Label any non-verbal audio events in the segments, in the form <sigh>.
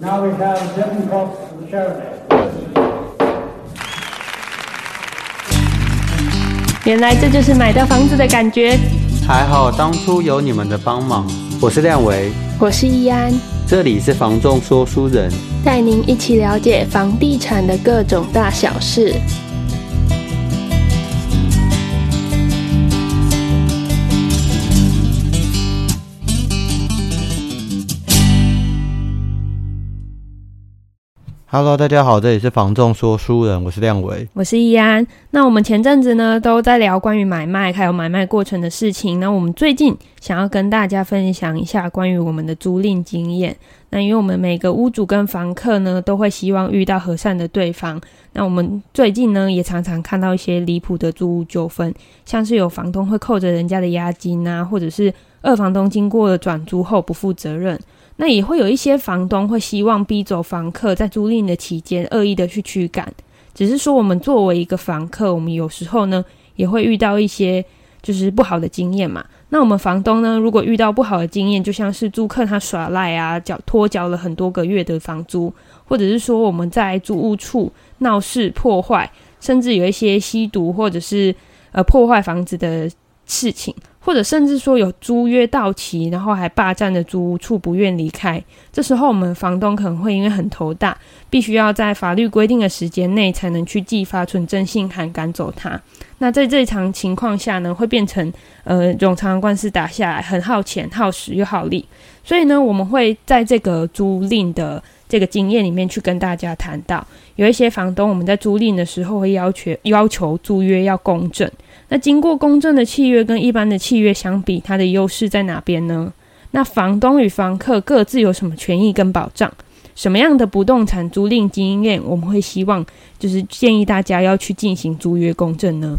Now we have Devin Cox from Chardonnay. 原来这就是买到房子的感觉。还好当初有你们的帮忙。我是亮维，我是易安，这里是房仲说书人，带您一起了解房地产的各种大小事。Hello，大家好，这里是房仲说书人，我是亮伟，我是易安。那我们前阵子呢都在聊关于买卖还有买卖过程的事情。那我们最近想要跟大家分享一下关于我们的租赁经验。那因为我们每个屋主跟房客呢都会希望遇到和善的对方。那我们最近呢也常常看到一些离谱的租屋纠纷，像是有房东会扣着人家的押金啊，或者是二房东经过了转租后不负责任。那也会有一些房东会希望逼走房客，在租赁的期间恶意的去驱赶。只是说，我们作为一个房客，我们有时候呢也会遇到一些就是不好的经验嘛。那我们房东呢，如果遇到不好的经验，就像是租客他耍赖啊，缴拖缴了很多个月的房租，或者是说我们在租屋处闹事破坏，甚至有一些吸毒或者是呃破坏房子的事情。或者甚至说有租约到期，然后还霸占着租屋处不愿离开，这时候我们房东可能会因为很头大，必须要在法律规定的时间内才能去寄发存证信函赶走他。那在这场情况下呢，会变成呃冗长官司打下来，很耗钱、耗时又耗力。所以呢，我们会在这个租赁的这个经验里面去跟大家谈到，有一些房东我们在租赁的时候会要求要求租约要公证。那经过公证的契约跟一般的契约相比，它的优势在哪边呢？那房东与房客各自有什么权益跟保障？什么样的不动产租赁经验，我们会希望就是建议大家要去进行租约公证呢？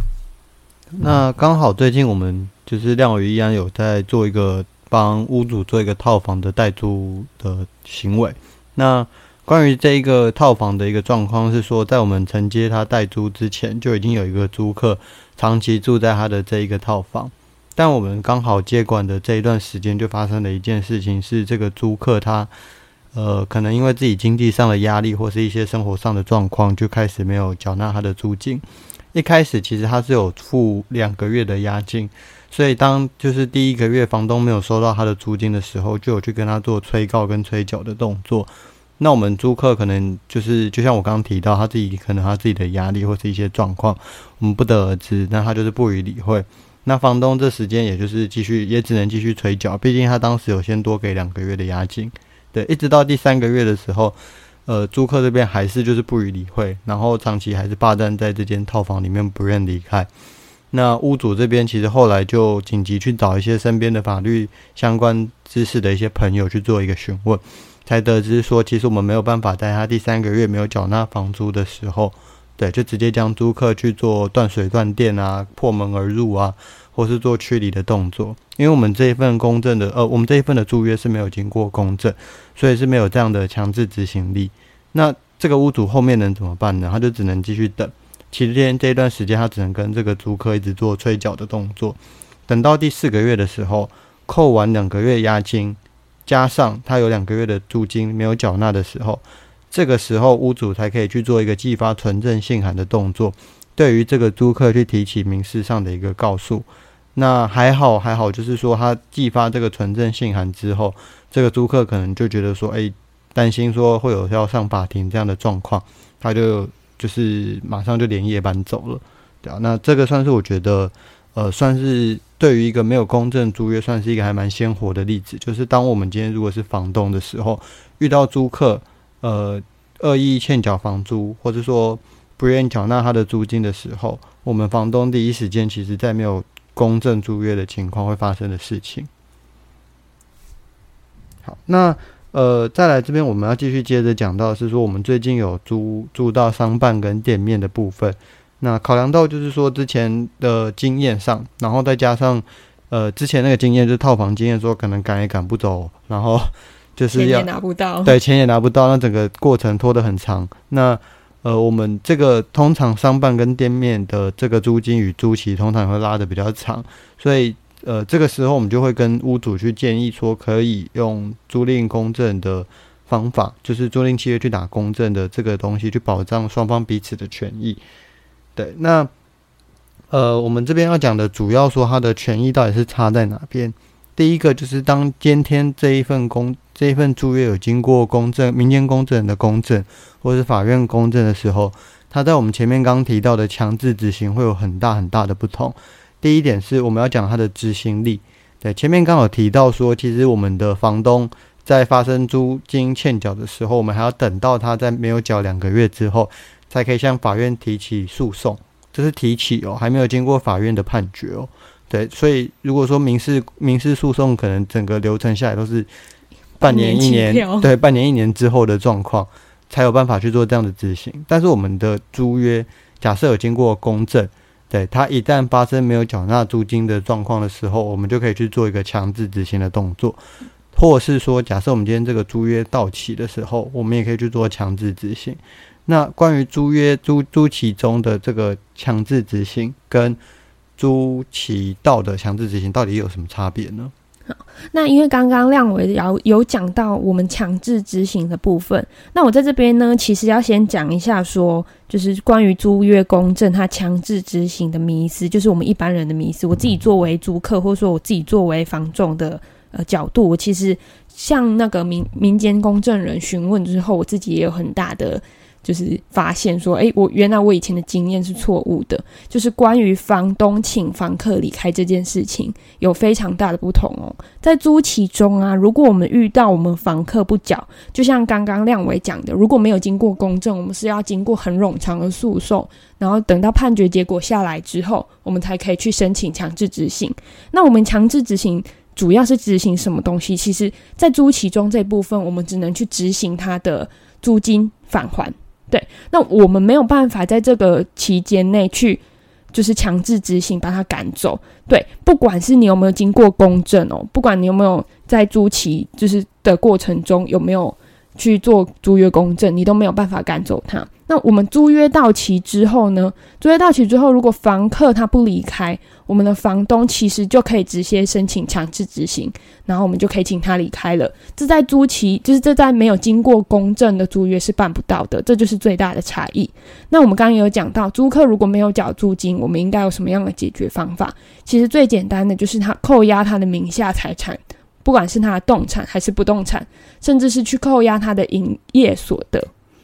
那刚好最近我们就是亮宇依然有在做一个帮屋主做一个套房的代租的行为。那关于这一个套房的一个状况是说，在我们承接他代租之前，就已经有一个租客。长期住在他的这一个套房，但我们刚好接管的这一段时间，就发生了一件事情，是这个租客他，呃，可能因为自己经济上的压力或是一些生活上的状况，就开始没有缴纳他的租金。一开始其实他是有付两个月的押金，所以当就是第一个月房东没有收到他的租金的时候，就有去跟他做催告跟催缴的动作。那我们租客可能就是，就像我刚刚提到，他自己可能他自己的压力或是一些状况，我们不得而知。那他就是不予理会。那房东这时间也就是继续，也只能继续催缴，毕竟他当时有先多给两个月的押金。对，一直到第三个月的时候，呃，租客这边还是就是不予理会，然后长期还是霸占在这间套房里面不愿离开。那屋主这边其实后来就紧急去找一些身边的法律相关知识的一些朋友去做一个询问。才得知说，其实我们没有办法在他第三个月没有缴纳房租的时候，对，就直接将租客去做断水断电啊、破门而入啊，或是做驱离的动作。因为我们这一份公证的，呃，我们这一份的租约是没有经过公证，所以是没有这样的强制执行力。那这个屋主后面能怎么办呢？他就只能继续等。期间这一段时间，他只能跟这个租客一直做催缴的动作，等到第四个月的时候，扣完两个月押金。加上他有两个月的租金没有缴纳的时候，这个时候屋主才可以去做一个寄发存证信函的动作，对于这个租客去提起民事上的一个告诉。那还好还好，就是说他寄发这个存证信函之后，这个租客可能就觉得说，哎，担心说会有要上法庭这样的状况，他就就是马上就连夜搬走了，对啊，那这个算是我觉得。呃，算是对于一个没有公证租约，算是一个还蛮鲜活的例子。就是当我们今天如果是房东的时候，遇到租客呃恶意欠缴房租，或者说不愿意缴纳他的租金的时候，我们房东第一时间其实在没有公证租约的情况会发生的事情。好，那呃再来这边我们要继续接着讲到是说，我们最近有租租到商办跟店面的部分。那考量到就是说之前的经验上，然后再加上呃之前那个经验就是套房经验，说可能赶也赶不走，然后就是也拿不到，对，钱也拿不到，那整个过程拖得很长。那呃我们这个通常商办跟店面的这个租金与租期通常会拉的比较长，所以呃这个时候我们就会跟屋主去建议说，可以用租赁公证的方法，就是租赁契约去打公证的这个东西，去保障双方彼此的权益。对，那呃，我们这边要讲的主要说它的权益到底是差在哪边？第一个就是当今天这一份公这一份租约有经过公证、民间公证人的公证，或是法院公证的时候，它在我们前面刚提到的强制执行会有很大很大的不同。第一点是我们要讲它的执行力。对，前面刚好提到说，其实我们的房东在发生租金欠缴的时候，我们还要等到他在没有缴两个月之后，才可以向法院提起诉讼。这是提起哦，还没有经过法院的判决哦。对，所以如果说民事民事诉讼，可能整个流程下来都是半年一年，对，半年一年之后的状况，才有办法去做这样的执行。但是我们的租约，假设有经过公证。对，它一旦发生没有缴纳租金的状况的时候，我们就可以去做一个强制执行的动作，或是说，假设我们今天这个租约到期的时候，我们也可以去做强制执行。那关于租约租租期中的这个强制执行跟租期到的强制执行，到底有什么差别呢？好那因为刚刚亮伟有有讲到我们强制执行的部分，那我在这边呢，其实要先讲一下说，就是关于租约公证它强制执行的迷思，就是我们一般人的迷思。我自己作为租客，或者说我自己作为房仲的呃角度，我其实向那个民民间公证人询问之后，我自己也有很大的。就是发现说，诶，我原来我以前的经验是错误的。就是关于房东请房客离开这件事情，有非常大的不同哦。在租期中啊，如果我们遇到我们房客不缴，就像刚刚亮伟讲的，如果没有经过公证，我们是要经过很冗长的诉讼，然后等到判决结果下来之后，我们才可以去申请强制执行。那我们强制执行主要是执行什么东西？其实，在租期中这部分，我们只能去执行它的租金返还。对，那我们没有办法在这个期间内去，就是强制执行把他赶走。对，不管是你有没有经过公证哦，不管你有没有在租期就是的过程中有没有去做租约公证，你都没有办法赶走他。那我们租约到期之后呢？租约到期之后，如果房客他不离开，我们的房东其实就可以直接申请强制执行，然后我们就可以请他离开了。这在租期，就是这在没有经过公证的租约是办不到的，这就是最大的差异。那我们刚刚也有讲到，租客如果没有缴租金，我们应该有什么样的解决方法？其实最简单的就是他扣押他的名下财产，不管是他的动产还是不动产，甚至是去扣押他的营业所得。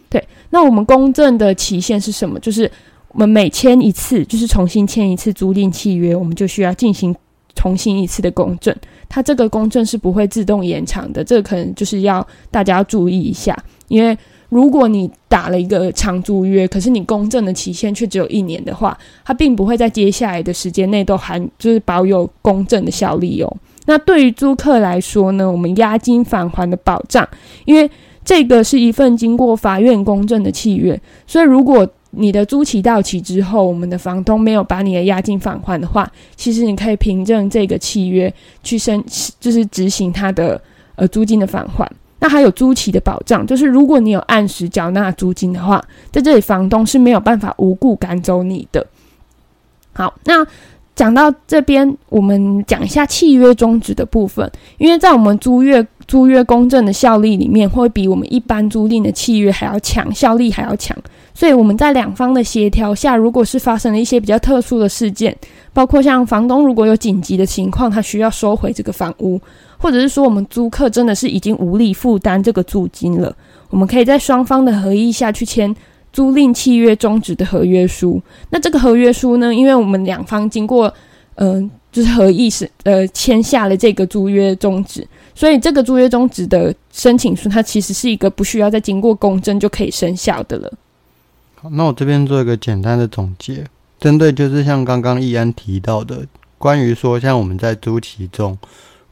对，那我们公证的期限是什么？就是我们每签一次，就是重新签一次租赁契约，我们就需要进行重新一次的公证。它这个公证是不会自动延长的，这个可能就是要大家要注意一下。因为如果你打了一个长租约，可是你公证的期限却只有一年的话，它并不会在接下来的时间内都含就是保有公证的效力哦。那对于租客来说呢，我们押金返还的保障，因为这个是一份经过法院公证的契约，所以如果你的租期到期之后，我们的房东没有把你的押金返还的话，其实你可以凭证这个契约去申，就是执行他的呃租金的返还。那还有租期的保障，就是如果你有按时缴纳租金的话，在这里房东是没有办法无故赶走你的。好，那。讲到这边，我们讲一下契约终止的部分。因为在我们租约租约公证的效力里面，会比我们一般租赁的契约还要强，效力还要强。所以我们在两方的协调下，如果是发生了一些比较特殊的事件，包括像房东如果有紧急的情况，他需要收回这个房屋，或者是说我们租客真的是已经无力负担这个租金了，我们可以在双方的合意下去签。租赁契约终止的合约书，那这个合约书呢？因为我们两方经过，嗯、就是合意是呃签下了这个租约终止，所以这个租约终止的申请书，它其实是一个不需要再经过公证就可以生效的了。好，那我这边做一个简单的总结，针对就是像刚刚易安提到的，关于说像我们在租期中，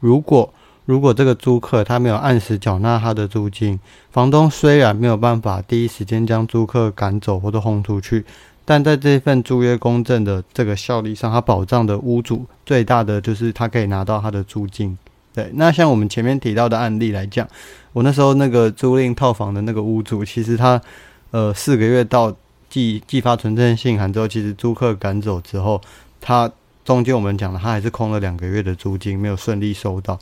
如果如果这个租客他没有按时缴纳他的租金，房东虽然没有办法第一时间将租客赶走或者轰出去，但在这份租约公证的这个效力上，他保障的屋主最大的就是他可以拿到他的租金。对，那像我们前面提到的案例来讲，我那时候那个租赁套房的那个屋主，其实他呃四个月到寄寄发存证信函之后，其实租客赶走之后，他中间我们讲了，他还是空了两个月的租金没有顺利收到。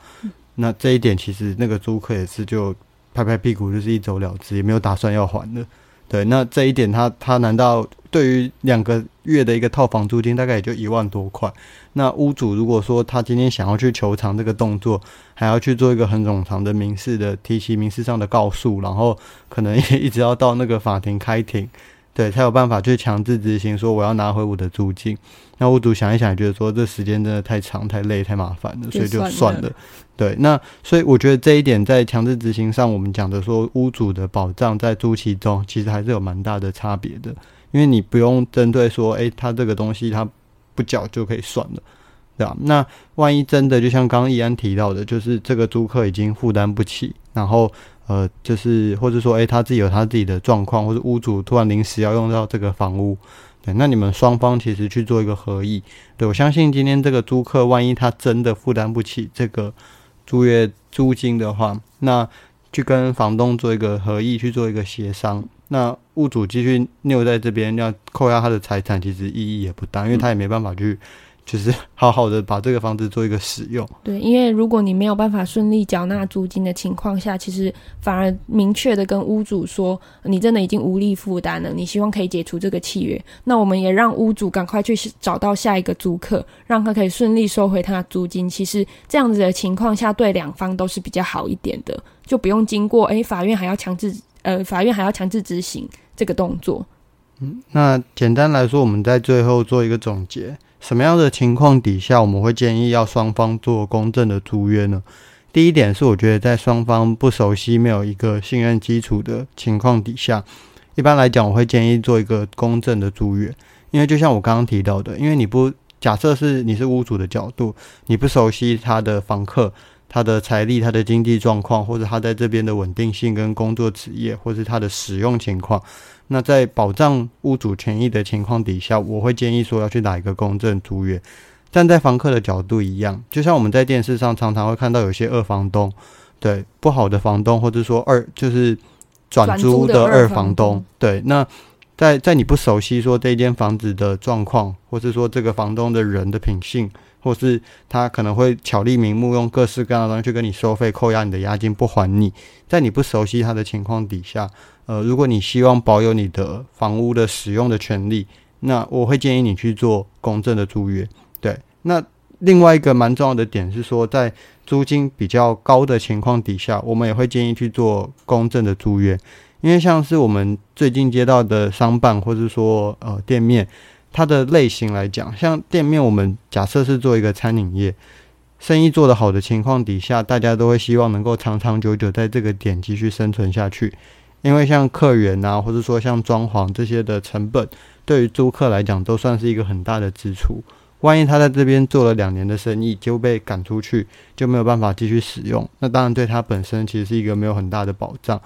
那这一点其实那个租客也是就拍拍屁股就是一走了之，也没有打算要还的。对，那这一点他他难道对于两个月的一个套房租金大概也就一万多块？那屋主如果说他今天想要去求偿这个动作，还要去做一个很冗长的民事的提起民事上的告诉，然后可能也一直要到那个法庭开庭。对，才有办法去强制执行，说我要拿回我的租金。那屋主想一想，觉得说这时间真的太长、太累、太麻烦了，所以就算了。对，那所以我觉得这一点在强制执行上，我们讲的说屋主的保障在租期中其实还是有蛮大的差别的，因为你不用针对说，诶，他这个东西他不缴就可以算了，对吧？那万一真的就像刚刚易安提到的，就是这个租客已经负担不起，然后。呃，就是或者说，诶、他自己有他自己的状况，或者屋主突然临时要用到这个房屋，对，那你们双方其实去做一个合议，对，我相信今天这个租客，万一他真的负担不起这个租约租金的话，那去跟房东做一个合议，去做一个协商，那物主继续拗在这边要扣押他的财产，其实意义也不大，因为他也没办法去。就是 <laughs> 好好的把这个房子做一个使用。对，因为如果你没有办法顺利缴纳租金的情况下，其实反而明确的跟屋主说，你真的已经无力负担了，你希望可以解除这个契约。那我们也让屋主赶快去找到下一个租客，让他可以顺利收回他的租金。其实这样子的情况下，对两方都是比较好一点的，就不用经过诶，法院还要强制呃，法院还要强制执行这个动作。嗯，那简单来说，我们在最后做一个总结。什么样的情况底下，我们会建议要双方做公证的租约呢？第一点是，我觉得在双方不熟悉、没有一个信任基础的情况底下，一般来讲，我会建议做一个公证的租约。因为就像我刚刚提到的，因为你不假设是你是屋主的角度，你不熟悉他的房客、他的财力、他的经济状况，或者他在这边的稳定性跟工作职业，或是他的使用情况。那在保障屋主权益的情况底下，我会建议说要去打一个公证租约。站在房客的角度一样，就像我们在电视上常常会看到有些二房东，对不好的房东，或者说二就是转租的二房东，对。那在在你不熟悉说这间房子的状况，或是说这个房东的人的品性，或是他可能会巧立名目用各式各样的东西去跟你收费、扣押你的押金不还你，在你不熟悉他的情况底下。呃，如果你希望保有你的房屋的使用的权利，那我会建议你去做公证的租约。对，那另外一个蛮重要的点是说，在租金比较高的情况底下，我们也会建议去做公证的租约。因为像是我们最近接到的商办或者说呃店面，它的类型来讲，像店面，我们假设是做一个餐饮业，生意做得好的情况底下，大家都会希望能够长长久久在这个点继续生存下去。因为像客源啊，或者说像装潢这些的成本，对于租客来讲都算是一个很大的支出。万一他在这边做了两年的生意就被赶出去，就没有办法继续使用，那当然对他本身其实是一个没有很大的保障。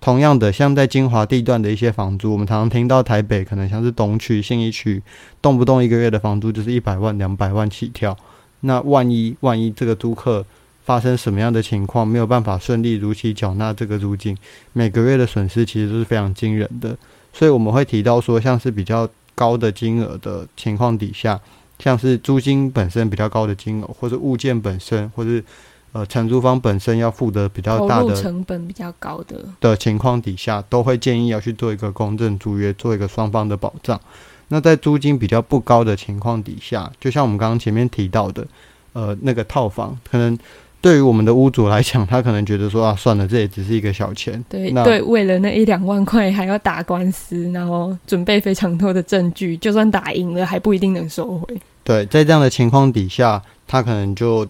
同样的，像在精华地段的一些房租，我们常常听到台北可能像是东区、信义区，动不动一个月的房租就是一百万、两百万起跳。那万一万一这个租客，发生什么样的情况，没有办法顺利如期缴纳这个租金，每个月的损失其实都是非常惊人的。所以我们会提到说，像是比较高的金额的情况底下，像是租金本身比较高的金额，或者物件本身，或是呃承租方本身要付的比较大的成本比较高的的情况底下，都会建议要去做一个公证租约，做一个双方的保障。那在租金比较不高的情况底下，就像我们刚刚前面提到的，呃，那个套房可能。对于我们的屋主来讲，他可能觉得说啊，算了，这也只是一个小钱。对那对，为了那一两万块还要打官司，然后准备非常多的证据，就算打赢了，还不一定能收回。对，在这样的情况底下，他可能就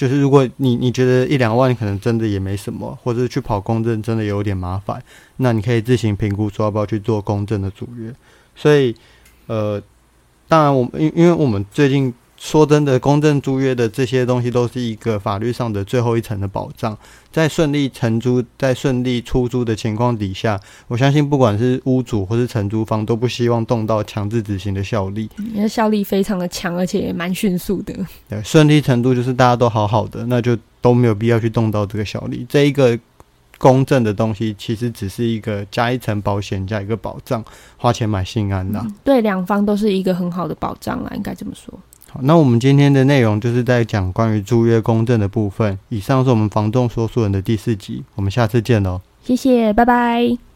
就是，如果你你觉得一两万可能真的也没什么，或者是去跑公证真的有点麻烦，那你可以自行评估说要不要去做公证的主约。所以，呃，当然我们因因为我们最近。说真的，公证租约的这些东西都是一个法律上的最后一层的保障。在顺利承租、在顺利出租的情况底下，我相信不管是屋主或是承租方都不希望动到强制执行的效力。因为效力非常的强，而且也蛮迅速的。对，顺利程度就是大家都好好的，那就都没有必要去动到这个效力。这一个公证的东西，其实只是一个加一层保险，加一个保障，花钱买心安呐。对，两方都是一个很好的保障啦，应该这么说。好，那我们今天的内容就是在讲关于租约公证的部分。以上是我们房东说书人的第四集，我们下次见喽。谢谢，拜拜。